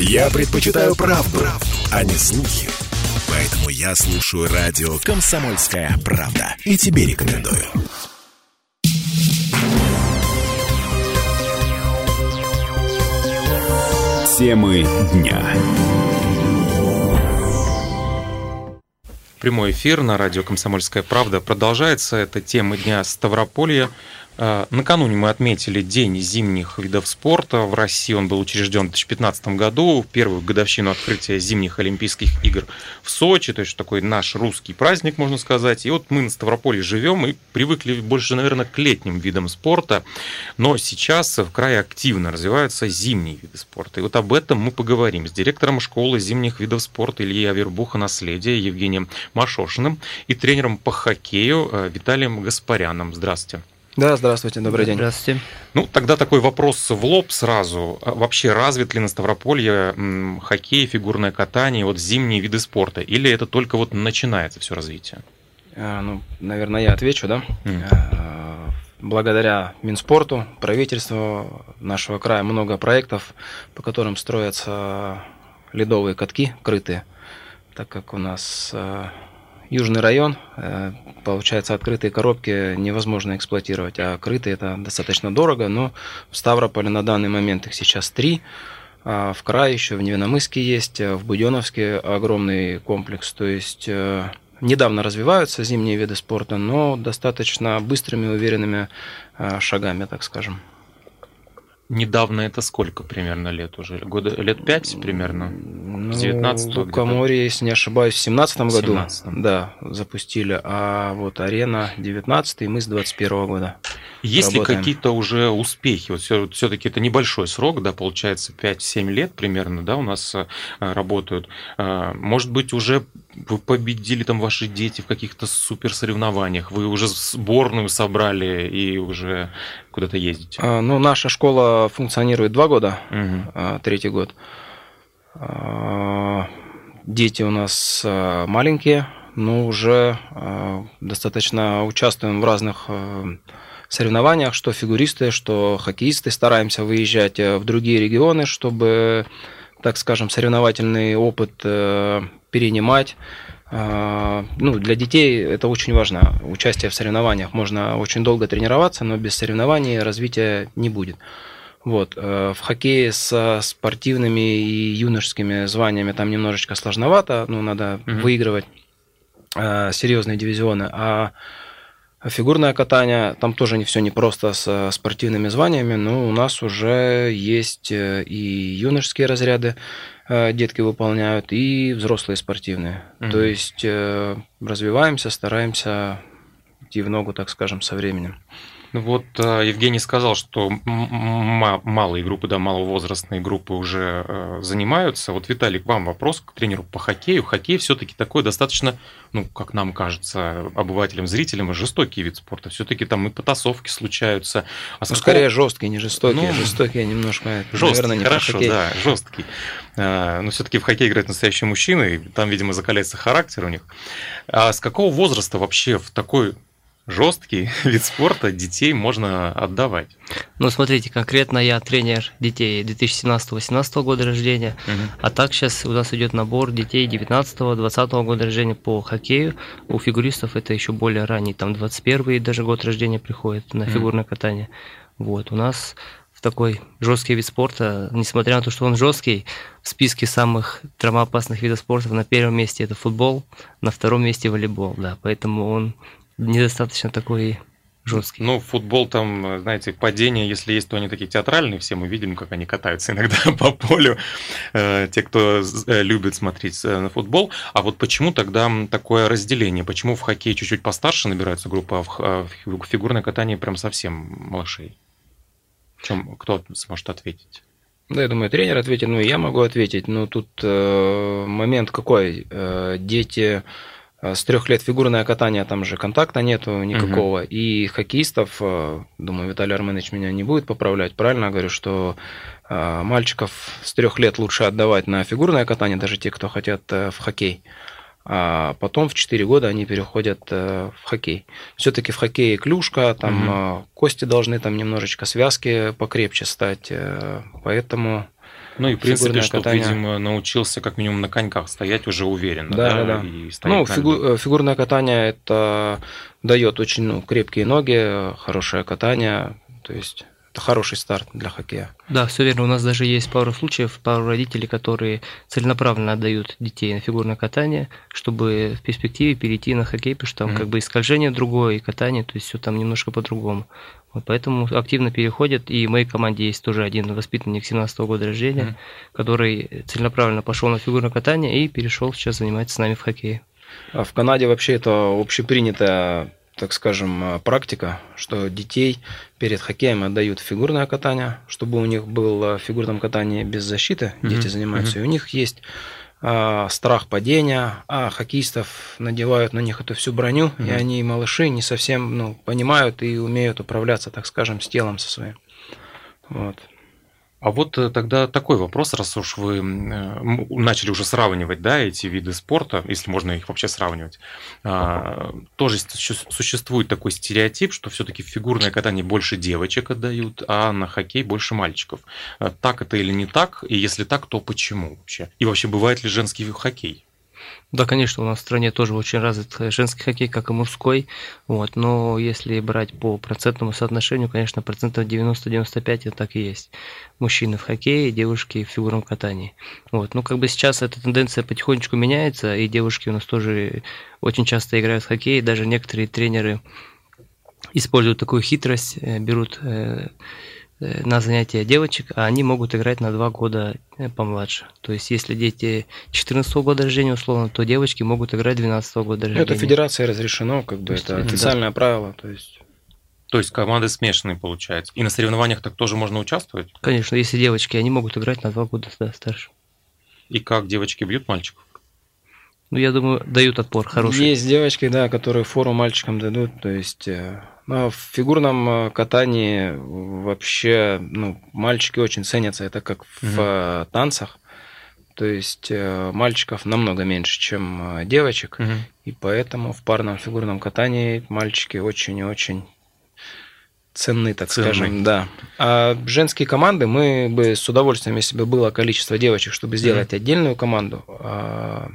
Я предпочитаю правду, а не слухи. Поэтому я слушаю радио «Комсомольская правда». И тебе рекомендую. Темы дня. Прямой эфир на радио «Комсомольская правда» продолжается. Это тема дня Ставрополья. Э, накануне мы отметили День зимних видов спорта. В России он был учрежден в 2015 году, в первую годовщину открытия зимних Олимпийских игр в Сочи. То есть такой наш русский праздник, можно сказать. И вот мы на Ставрополе живем и привыкли больше, наверное, к летним видам спорта. Но сейчас в крае активно развиваются зимние виды спорта. И вот об этом мы поговорим с директором школы зимних видов спорта Ильи Авербуха наследия Евгением Машошиным и тренером по хоккею э, Виталием Гаспаряном. Здравствуйте. Да, здравствуйте, добрый день. Здравствуйте. Ну, тогда такой вопрос в лоб сразу. А вообще развит ли на Ставрополье хоккей, фигурное катание, вот зимние виды спорта? Или это только вот начинается все развитие? А, ну, наверное, я отвечу, да? Mm. Благодаря Минспорту, правительству нашего края много проектов, по которым строятся ледовые катки крытые, так как у нас южный район, э, получается, открытые коробки невозможно эксплуатировать, а крытые это достаточно дорого, но в Ставрополе на данный момент их сейчас три, а в крае еще в Невиномыске есть, в Буденовске огромный комплекс, то есть э, недавно развиваются зимние виды спорта, но достаточно быстрыми, уверенными э, шагами, так скажем. Недавно это сколько примерно лет уже? Года, лет пять примерно? Ну, 19 в Лукоморье, если не ошибаюсь, в 17 году 17 да, запустили, а вот арена 19 и мы с 21 года. Есть работаем. ли какие-то уже успехи? Вот все-таки это небольшой срок, да, получается 5-7 лет примерно, да, у нас э, работают. Э, может быть, уже вы победили там ваши дети в каких-то супер соревнованиях, вы уже сборную собрали и уже куда-то ездите? А, ну, наша школа функционирует два года, угу. третий год. А, дети у нас маленькие, но уже достаточно участвуем в разных соревнованиях, что фигуристы, что хоккеисты. Стараемся выезжать э, в другие регионы, чтобы, так скажем, соревновательный опыт э, перенимать. А, ну, для детей это очень важно. Участие в соревнованиях. Можно очень долго тренироваться, но без соревнований развития не будет. Вот. Э, в хоккее со спортивными и юношескими званиями там немножечко сложновато, ну, надо угу. выигрывать серьезные дивизионы. А Фигурное катание, там тоже не все непросто с спортивными званиями, но у нас уже есть э, и юношеские разряды, э, детки выполняют, и взрослые спортивные. Mm-hmm. То есть э, развиваемся, стараемся идти в ногу, так скажем, со временем. Вот э, Евгений сказал, что малые группы, да, маловозрастные группы уже э, занимаются. Вот, Виталик, вам вопрос к тренеру по хоккею. Хоккей все-таки такой достаточно, ну, как нам кажется, обывателям, зрителям, жестокий вид спорта. Все-таки там и потасовки случаются. А ну, какого... скорее жесткий, не жестокий. Ну, жестокий немножко, жесткий, наверное, не хорошо, да, жесткий. Э, но все-таки в хоккей играют настоящие мужчины, и там, видимо, закаляется характер у них. А с какого возраста вообще в такой жесткий вид спорта детей можно отдавать. Ну, смотрите, конкретно я тренер детей 2017-2018 года рождения, угу. а так сейчас у нас идет набор детей 19-20 года рождения по хоккею. У фигуристов это еще более ранний, там 21 даже год рождения приходит на фигурное угу. катание. Вот, у нас в такой жесткий вид спорта, несмотря на то, что он жесткий, в списке самых травмоопасных видов спорта на первом месте это футбол, на втором месте волейбол, да, поэтому он недостаточно такой жесткий. Ну, футбол там, знаете, падения, если есть, то они такие театральные, все мы видим, как они катаются иногда по полю, э, те, кто э, любит смотреть э, на футбол. А вот почему тогда такое разделение? Почему в хоккее чуть-чуть постарше набирается группа, а в фигурное катание прям совсем малышей? Чем, кто сможет ответить? Да, я думаю, тренер ответит, ну, я могу ответить. Но тут э, момент какой? Э, дети с трех лет фигурное катание, там же контакта нету никакого. Угу. И хоккеистов, э, думаю, Виталий Арменович меня не будет поправлять, правильно говорю, что э, мальчиков с трех лет лучше отдавать на фигурное катание, даже те, кто хотят в хоккей. А потом в 4 года они переходят в хоккей. Все-таки в хоккее клюшка, там угу. кости должны там немножечко связки покрепче стать. Поэтому Ну и в принципе, катание. видимо, научился как минимум на коньках стоять уже уверенно. Да, да, да. И ну, фигу... Э, фигурное катание это дает очень ну, крепкие ноги, хорошее катание. То есть это хороший старт для хоккея. Да, все верно. У нас даже есть пару случаев, пару родителей, которые целенаправленно отдают детей на фигурное катание, чтобы в перспективе перейти на хоккей, потому что там mm-hmm. как бы и скольжение другое, и катание, то есть все там немножко по-другому. Вот поэтому активно переходят, и в моей команде есть тоже один воспитанник 17 -го года рождения, mm-hmm. который целенаправленно пошел на фигурное катание и перешел сейчас заниматься с нами в хоккее. А в Канаде вообще это общепринятая так скажем, э, практика, что детей перед хоккеем отдают фигурное катание, чтобы у них было в фигурном катании без защиты, mm-hmm. дети занимаются, mm-hmm. и у них есть а, страх падения, а хоккеистов надевают на них эту всю броню, mm-hmm. и они, малыши, не совсем ну, понимают и умеют управляться, так скажем, с телом со своим. Вот. А вот э, тогда такой вопрос, раз уж вы начали уже сравнивать да, эти виды спорта, если можно их вообще сравнивать, а, тоже существует такой стереотип, что все-таки фигурное катание больше девочек отдают, а на хоккей больше мальчиков. А так это или не так? И если так, то почему вообще? И вообще бывает ли женский хоккей? Да, конечно, у нас в стране тоже очень развит женский хоккей, как и мужской. Вот, но если брать по процентному соотношению, конечно, процентов 90-95 это так и есть. Мужчины в хоккее, девушки в фигурном катании. Вот, ну, как бы сейчас эта тенденция потихонечку меняется, и девушки у нас тоже очень часто играют в хоккей. Даже некоторые тренеры используют такую хитрость, э, берут э, Э, на занятия девочек, а они могут играть на два года э, помладше. То есть, если дети 14 года рождения, условно, то девочки могут играть 12 года рождения. Это федерация разрешено, как бы, это официальное да. правило. То есть... То есть команды смешанные получаются. И на соревнованиях так тоже можно участвовать? Конечно, если девочки, они могут играть на два года да, старше. И как девочки бьют мальчиков? Ну, я думаю, дают отпор хороший. Есть девочки, да, которые фору мальчикам дадут. То есть э, в фигурном э, катании вообще ну, мальчики очень ценятся. Это как в угу. танцах. То есть мальчиков намного меньше, чем девочек. Угу. И поэтому в парном фигурном катании мальчики очень и очень ценны, так Ценны. скажем, да. А женские команды мы бы с удовольствием, если бы было количество девочек, чтобы сделать mm отдельную команду, а,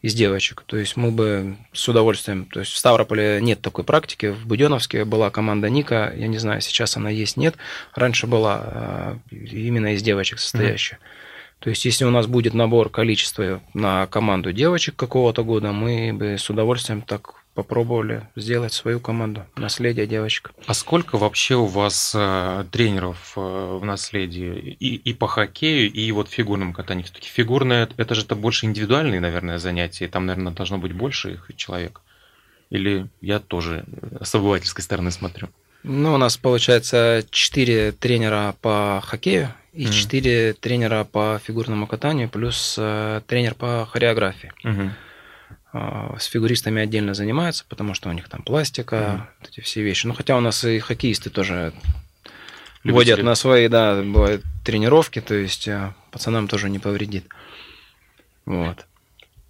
из девочек. То есть мы бы с удовольствием... То есть в Ставрополе нет такой практики. В Буденовске была команда Ника. Я не знаю, сейчас она есть, нет. Раньше была а, именно из девочек состоящая. Mm-hmm. То есть если у нас будет набор количества на команду девочек какого-то года, мы бы с удовольствием так попробовали сделать свою команду наследие девочек. А сколько вообще у вас э, тренеров э, в наследии и, и по хоккею, и вот фигурном катании? Все-таки фигурное это же это больше индивидуальные, наверное, занятия, там, наверное, должно быть больше их человек. Или я тоже с обывательской стороны смотрю? Ну, у нас получается 4 тренера по хоккею и 4 mm-hmm. тренера по фигурному катанию, плюс э, тренер по хореографии. Mm-hmm. А, с фигуристами отдельно занимаются, потому что у них там пластика, mm-hmm. вот эти все вещи. Ну, хотя у нас и хоккеисты тоже Любители. водят на свои, да, бывают тренировки, то есть а, пацанам тоже не повредит. Вот.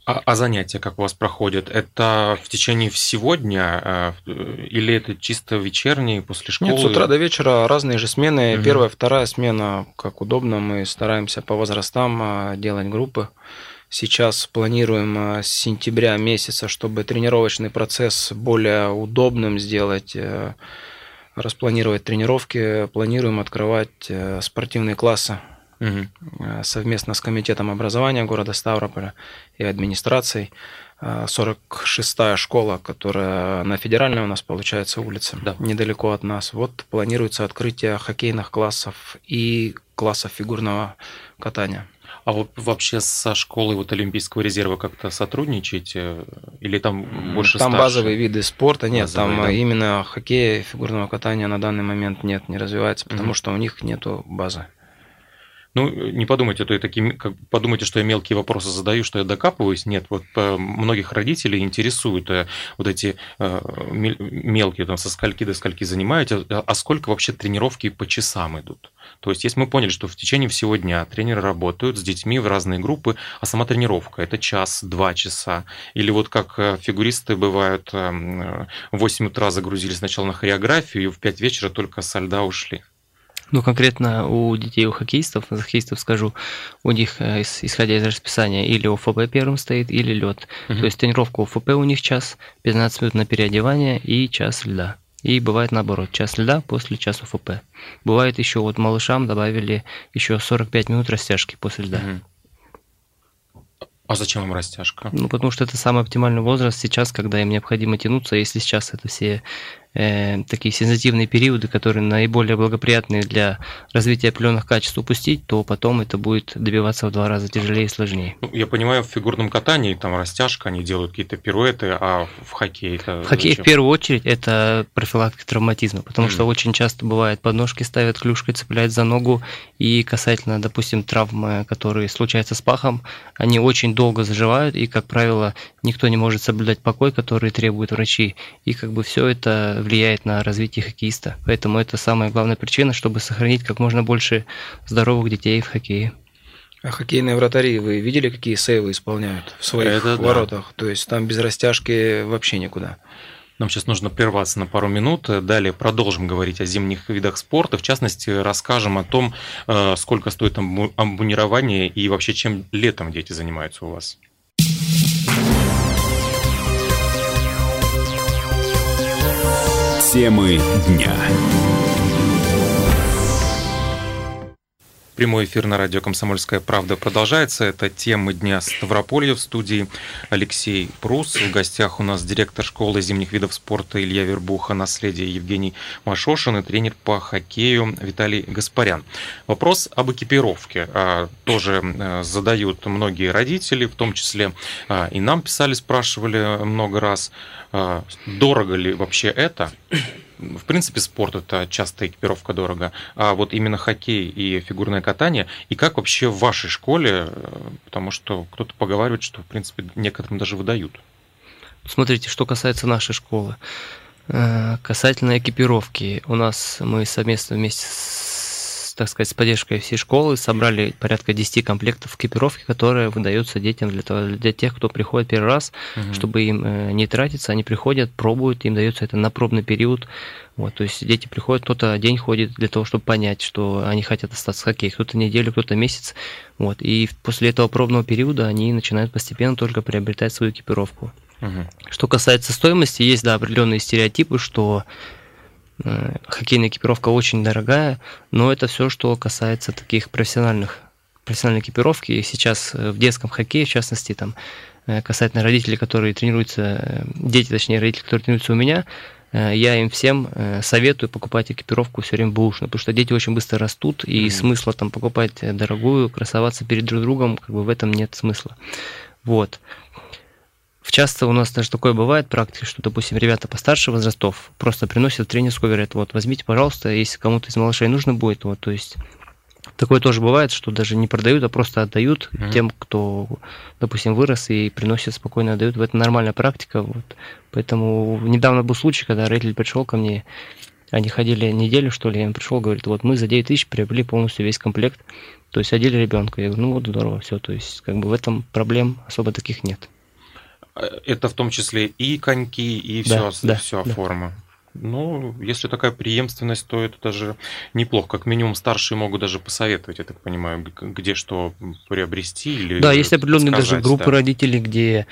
А, а занятия как у вас проходят? Это в течение всего дня а, или это чисто вечерние после школы? Нет, с утра до вечера разные же смены. Угу. Первая, вторая смена, как удобно. Мы стараемся по возрастам делать группы. Сейчас планируем э, с сентября месяца, чтобы тренировочный процесс более удобным сделать, э, распланировать тренировки. Планируем открывать э, спортивные классы угу. совместно с комитетом образования города Ставрополя и администрацией. 46-я школа, которая на федеральной у нас получается улица, да. недалеко от нас. Вот планируется открытие хоккейных классов и классов фигурного катания. А вот вообще со школой вот Олимпийского резерва как-то сотрудничаете? Или там больше Там старше? базовые виды спорта нет. Базовые, там да? именно хоккея, фигурного катания на данный момент нет, не развивается, потому угу. что у них нету базы. Ну, не подумайте, то я такие, как, подумайте, что я мелкие вопросы задаю, что я докапываюсь. Нет, вот э, многих родителей интересуют э, вот эти э, мелкие, там, со скольки до скольки занимаете, а, а сколько вообще тренировки по часам идут? То есть, если мы поняли, что в течение всего дня тренеры работают с детьми в разные группы, а сама тренировка – это час, два часа, или вот как фигуристы бывают, в 8 утра загрузились сначала на хореографию, и в 5 вечера только со льда ушли. Ну, конкретно у детей, у хоккеистов, за хоккеистов скажу, у них, э, исходя из расписания, или ОФП первым стоит, или лед. Угу. То есть тренировка ОФП у них час, 15 минут на переодевание и час льда. И бывает наоборот, час льда после часа ФП. Бывает еще вот малышам добавили еще 45 минут растяжки после льда. Угу. А зачем им растяжка? Ну, потому что это самый оптимальный возраст сейчас, когда им необходимо тянуться. Если сейчас это все э, такие сенситивные периоды, которые наиболее благоприятные для развития определенных качеств упустить, то потом это будет добиваться в два раза тяжелее и сложнее. Ну, я понимаю, в фигурном катании там растяжка, они делают какие-то пируэты, а в хоккее это... В хоккее в первую очередь это профилактика травматизма, потому mm. что очень часто бывает подножки ставят клюшкой, цепляют за ногу, и касательно, допустим, травмы, которые случаются с пахом, они очень долго заживают, и, как правило, никто не может соблюдать покой, который требуют врачи, и как бы все это влияет на развитие хоккеиста. Поэтому это самая главная причина, чтобы сохранить как можно больше здоровых детей в хоккее. А хоккейные вратари, вы видели, какие сейвы исполняют в своих это воротах? Да. То есть там без растяжки вообще никуда. Нам сейчас нужно прерваться на пару минут. Далее продолжим говорить о зимних видах спорта. В частности, расскажем о том, э, сколько стоит амбунирование и вообще чем летом дети занимаются у вас. Темы дня. Прямой эфир на радио «Комсомольская правда» продолжается. Это темы дня Ставрополья в студии Алексей Прус. В гостях у нас директор школы зимних видов спорта Илья Вербуха, наследие Евгений Машошин и тренер по хоккею Виталий Гаспарян. Вопрос об экипировке а, тоже задают многие родители, в том числе а, и нам писали, спрашивали много раз – а, дорого ли вообще это? В принципе, спорт это часто экипировка дорого, а вот именно хоккей и фигурное катание, и как вообще в вашей школе, э, потому что кто-то поговаривает, что, в принципе, некоторым даже выдают. Смотрите, что касается нашей школы. Э, касательно экипировки, у нас мы совместно вместе с так сказать, с поддержкой всей школы собрали порядка 10 комплектов экипировки, которые выдаются детям для, того, для тех, кто приходит первый раз, угу. чтобы им э, не тратиться, они приходят, пробуют, им дается это на пробный период. Вот, то есть дети приходят, кто-то день ходит для того, чтобы понять, что они хотят остаться в хоккее, кто-то неделю, кто-то месяц. Вот, и после этого пробного периода они начинают постепенно только приобретать свою экипировку. Угу. Что касается стоимости, есть да, определенные стереотипы, что хоккейная экипировка очень дорогая, но это все, что касается таких профессиональных профессиональной экипировки. И сейчас э, в детском хоккее, в частности, там, э, касательно родителей, которые тренируются, дети, точнее, родители, которые тренируются у меня, я им всем советую покупать экипировку все время бэушную, потому что дети очень быстро растут, и mm-hmm. смысла там покупать дорогую, красоваться перед друг другом, как бы в этом нет смысла. Вот. Часто у нас даже такое бывает практика, что, допустим, ребята постарше возрастов просто приносят в тренерскую, говорят, вот, возьмите, пожалуйста, если кому-то из малышей нужно будет, вот, то есть Такое тоже бывает, что даже не продают, а просто отдают mm-hmm. тем, кто, допустим, вырос и приносит спокойно отдают. Это нормальная практика. Вот. Поэтому недавно был случай, когда родитель пришел ко мне, они ходили неделю, что ли, я им пришел, говорит, вот мы за 9 тысяч приобрели полностью весь комплект, то есть одели ребенка. Я говорю, ну вот здорово, все, то есть как бы в этом проблем особо таких нет. Это в том числе и коньки, и все, да, все да, форма. Ну, если такая преемственность, то это даже неплохо. Как минимум старшие могут даже посоветовать, я так понимаю, где что приобрести или Да, есть определенные даже группы да. родителей, где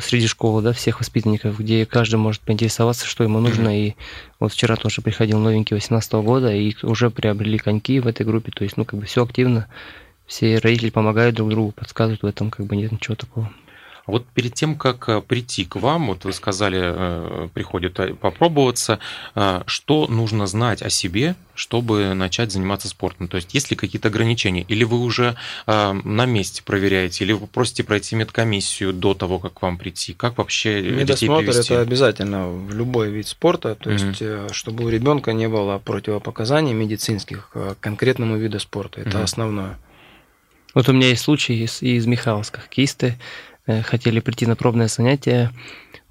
среди школы, да, всех воспитанников, где каждый может поинтересоваться, что ему нужно. Mm-hmm. И вот вчера тоже приходил новенький 18 года, и уже приобрели коньки в этой группе. То есть, ну, как бы все активно. Все родители помогают друг другу, подсказывают в этом, как бы нет ничего такого. Вот перед тем, как э, прийти к вам, вот вы сказали, э, приходит э, попробоваться, что нужно знать о себе, чтобы начать заниматься спортом? То есть есть ли какие-то ограничения? Или вы уже на месте проверяете? Или вы просите пройти медкомиссию до того, как к вам прийти? Как вообще Медосмотр детей привести? это обязательно в любой вид спорта, то есть mm-hmm. чтобы у ребенка не было противопоказаний медицинских к конкретному виду спорта. Это mm-hmm. основное. Вот у меня есть случай из, из Михайловска. Хоккеисты Э, хотели прийти на пробное занятие,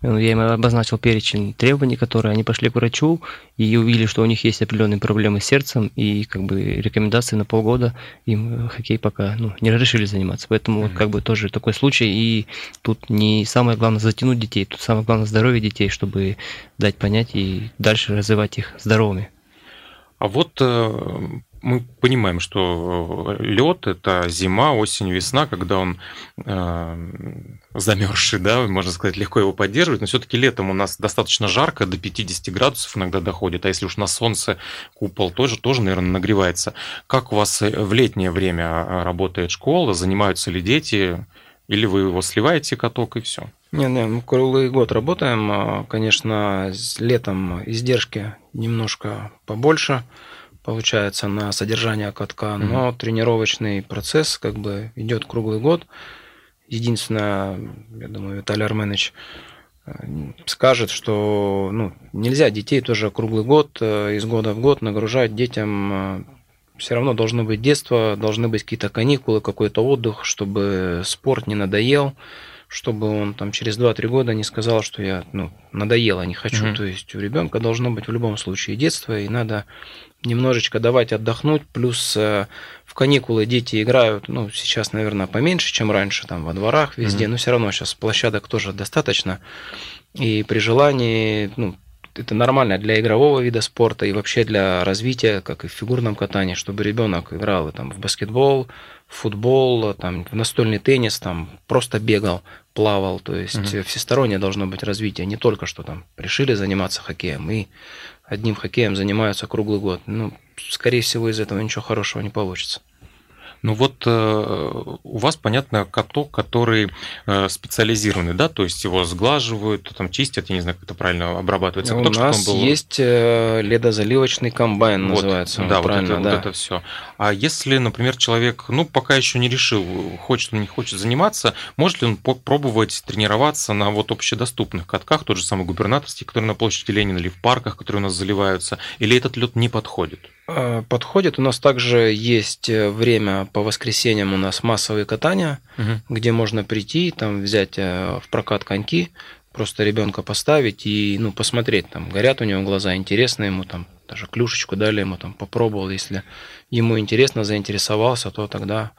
э, я им обозначил перечень требований, которые они пошли к врачу и увидели, что у них есть определенные проблемы с сердцем, и как бы рекомендации на полгода им хоккей пока ну, не разрешили заниматься. Поэтому mm-hmm. как бы тоже такой случай, и тут не самое главное затянуть детей, тут самое главное здоровье детей, чтобы дать понять и дальше развивать их здоровыми. А вот э, мы понимаем, что э, лед это зима, осень, весна, когда он э, замерзший, да, можно сказать, легко его поддерживать, но все-таки летом у нас достаточно жарко, до 50 градусов иногда доходит, а если уж на солнце купол тоже, тоже, наверное, нагревается. Как у вас в летнее время а, работает школа, занимаются ли дети, или вы его сливаете каток и все? Не, не, мы круглый год работаем. А, конечно, летом издержки немножко побольше получается на содержание катка, но mm-hmm. тренировочный процесс как бы идет круглый год. Единственное, я думаю, Виталий Арменович э, скажет, что ну, нельзя детей тоже круглый год, э, из года в год нагружать детям. Э, Все равно должно быть детство, должны быть какие-то каникулы, какой-то отдых, чтобы спорт не надоел чтобы он там через 2-3 года не сказал, что я ну, надоело, не хочу. Mm-hmm. То есть у ребенка должно быть в любом случае детство, и надо немножечко давать отдохнуть. Плюс э, в каникулы дети играют, ну, сейчас, наверное, поменьше, чем раньше, там во дворах везде, mm-hmm. но все равно сейчас площадок тоже достаточно. И при желании, ну, это нормально для игрового вида спорта и вообще для развития, как и в фигурном катании, чтобы ребенок играл там, в баскетбол, в футбол, там, в настольный теннис, там, просто бегал, плавал. То есть угу. всестороннее должно быть развитие. Не только что там решили заниматься хоккеем и одним хоккеем занимаются круглый год. Ну, скорее всего, из этого ничего хорошего не получится. Ну вот э, у вас, понятно, каток, который э, специализированный, да, то есть его сглаживают, там чистят, я не знаю, как это правильно обрабатывается. У каток, нас был... есть э, ледозаливочный комбайн, вот, называется. Да, вот это, да. вот это все. А если, например, человек, ну, пока еще не решил, хочет он не хочет заниматься, может ли он пробовать тренироваться на вот общедоступных катках, тот же самый губернаторский, который на площади Ленина, или в парках, которые у нас заливаются, или этот лед не подходит? Э, подходит. У нас также есть э, время по воскресеньям у нас массовые катания, угу. где можно прийти, там взять э, в прокат коньки, просто ребенка поставить и ну, посмотреть, там горят у него глаза, интересно ему, там даже клюшечку дали ему, там попробовал, если ему интересно, заинтересовался, то тогда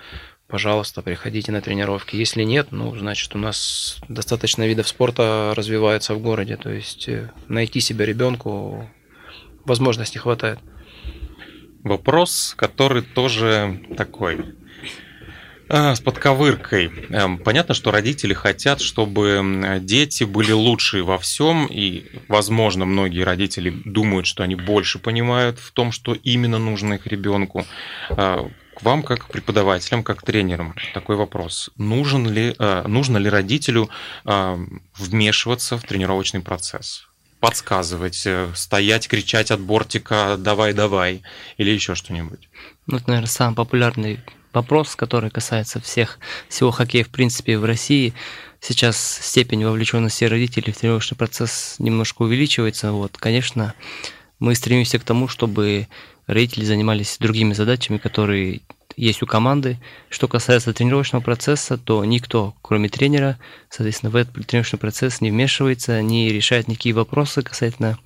пожалуйста, приходите на тренировки. Если нет, ну, значит, у нас достаточно видов спорта развивается в городе, то есть найти себя ребенку возможности хватает вопрос, который тоже такой а, с подковыркой. Эм, понятно, что родители хотят, чтобы дети были лучшие во всем, и, возможно, многие родители думают, что они больше понимают в том, что именно нужно их ребенку. А, к вам, как преподавателям, как тренерам, такой вопрос. Нужен ли, а, нужно ли родителю вмешиваться в тренировочный процесс? Подсказывать, э, стоять, кричать от бортика «давай, давай» или еще что-нибудь? Ну, это, наверное, самый популярный вопрос, который касается всех, всего хоккея, в принципе, в России. Сейчас степень вовлеченности родителей в тренировочный процесс немножко увеличивается. Вот, конечно, мы стремимся к тому, чтобы родители занимались другими задачами, которые есть у команды. Что касается тренировочного процесса, то никто, кроме тренера, соответственно, в этот тренировочный процесс не вмешивается, не решает никакие вопросы касательно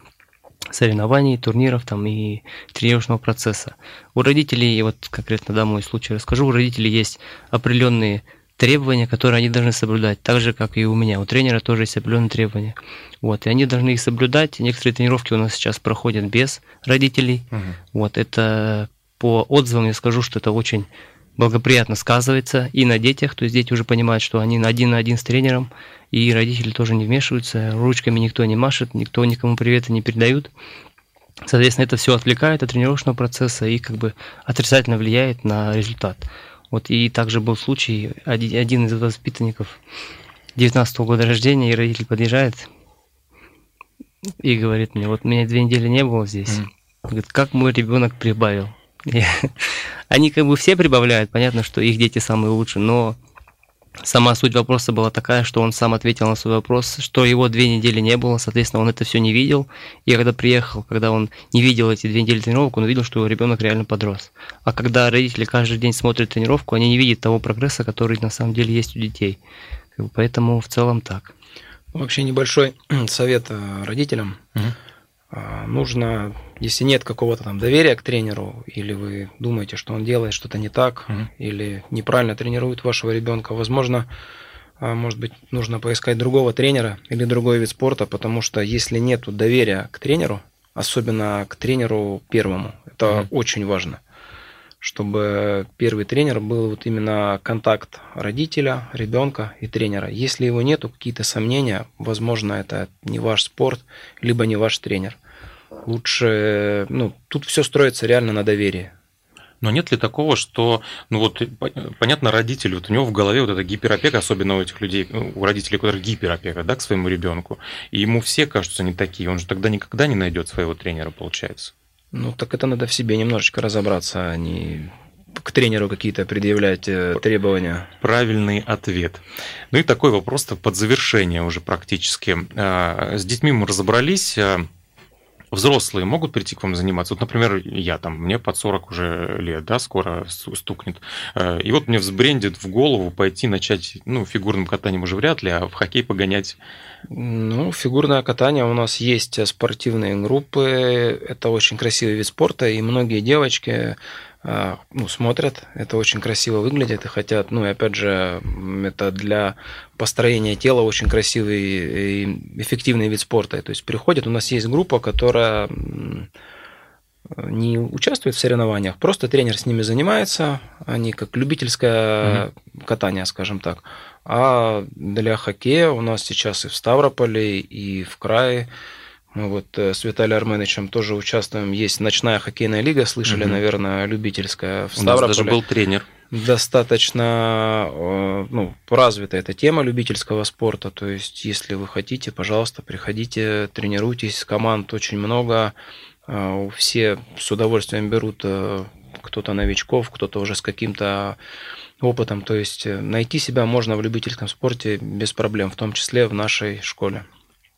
соревнований, турниров там, и тренировочного процесса. У родителей, вот конкретно да, мой случай расскажу, у родителей есть определенные требования, которые они должны соблюдать, так же, как и у меня. У тренера тоже есть определенные требования. Вот, и они должны их соблюдать. Некоторые тренировки у нас сейчас проходят без родителей. Угу. Вот, это по отзывам я скажу, что это очень благоприятно сказывается и на детях, то есть дети уже понимают, что они один на один с тренером, и родители тоже не вмешиваются, ручками никто не машет, никто никому привета не передают. Соответственно, это все отвлекает от тренировочного процесса и как бы отрицательно влияет на результат. Вот и также был случай, один из воспитанников 19 -го года рождения, и родитель подъезжает и говорит мне, вот меня две недели не было здесь. Mm. Говорит, как мой ребенок прибавил. Они как бы все прибавляют, понятно, что их дети самые лучшие, но сама суть вопроса была такая, что он сам ответил на свой вопрос, что его две недели не было, соответственно, он это все не видел. И когда приехал, когда он не видел эти две недели тренировок, он увидел, что его ребенок реально подрос. А когда родители каждый день смотрят тренировку, они не видят того прогресса, который на самом деле есть у детей. Поэтому в целом так. Вообще небольшой совет э, родителям. Угу нужно, если нет какого-то там доверия к тренеру, или вы думаете, что он делает что-то не так, mm-hmm. или неправильно тренирует вашего ребенка, возможно, а, может быть, нужно поискать другого тренера или другой вид спорта, потому что если нет доверия к тренеру, особенно к тренеру первому, это mm-hmm. очень важно. Чтобы первый тренер был вот именно контакт родителя, ребенка и тренера. Если его нету, какие-то сомнения, возможно, это не ваш спорт, либо не ваш тренер. Лучше, ну, тут все строится реально на доверии. Но нет ли такого, что, ну вот, понятно, родитель, вот у него в голове вот эта гиперопека, особенно у этих людей, у родителей, у гиперопека, да, к своему ребенку, и ему все кажутся не такие, он же тогда никогда не найдет своего тренера, получается. Ну, так это надо в себе немножечко разобраться, а не к тренеру какие-то предъявлять э, требования? Правильный ответ. Ну и такой вопрос-то под завершение уже практически. А, с детьми мы разобрались. Взрослые могут прийти к вам заниматься? Вот, например, я там, мне под 40 уже лет, да, скоро стукнет. А, и вот мне взбрендит в голову пойти начать, ну, фигурным катанием уже вряд ли, а в хоккей погонять ну, фигурное катание у нас есть спортивные группы. Это очень красивый вид спорта, и многие девочки ну, смотрят, это очень красиво выглядит и хотят, ну и опять же, это для построения тела очень красивый и эффективный вид спорта. То есть приходят, у нас есть группа, которая не участвует в соревнованиях, просто тренер с ними занимается, они как любительское угу. катание, скажем так. А для хоккея у нас сейчас и в Ставрополе, и в крае мы вот э, с Виталием Арменовичем тоже участвуем. Есть ночная хоккейная лига, слышали, угу. наверное, любительская в Ставрополе. У нас даже был тренер. Достаточно э, ну, развита эта тема любительского спорта. То есть, если вы хотите, пожалуйста, приходите, тренируйтесь. Команд очень много. Э, все с удовольствием берут кто-то новичков, кто-то уже с каким-то опытом. То есть найти себя можно в любительском спорте без проблем, в том числе в нашей школе.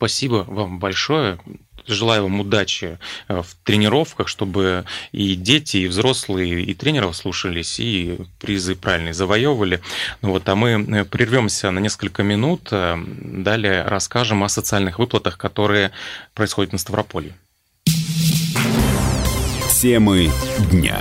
Спасибо вам большое. Желаю вам удачи э, в тренировках, чтобы и дети, и взрослые, и тренеров слушались, и призы правильные завоевывали. Ну вот, а мы э, прервемся на несколько минут. Э, далее расскажем о социальных выплатах, которые происходят на Ставрополье. Темы дня.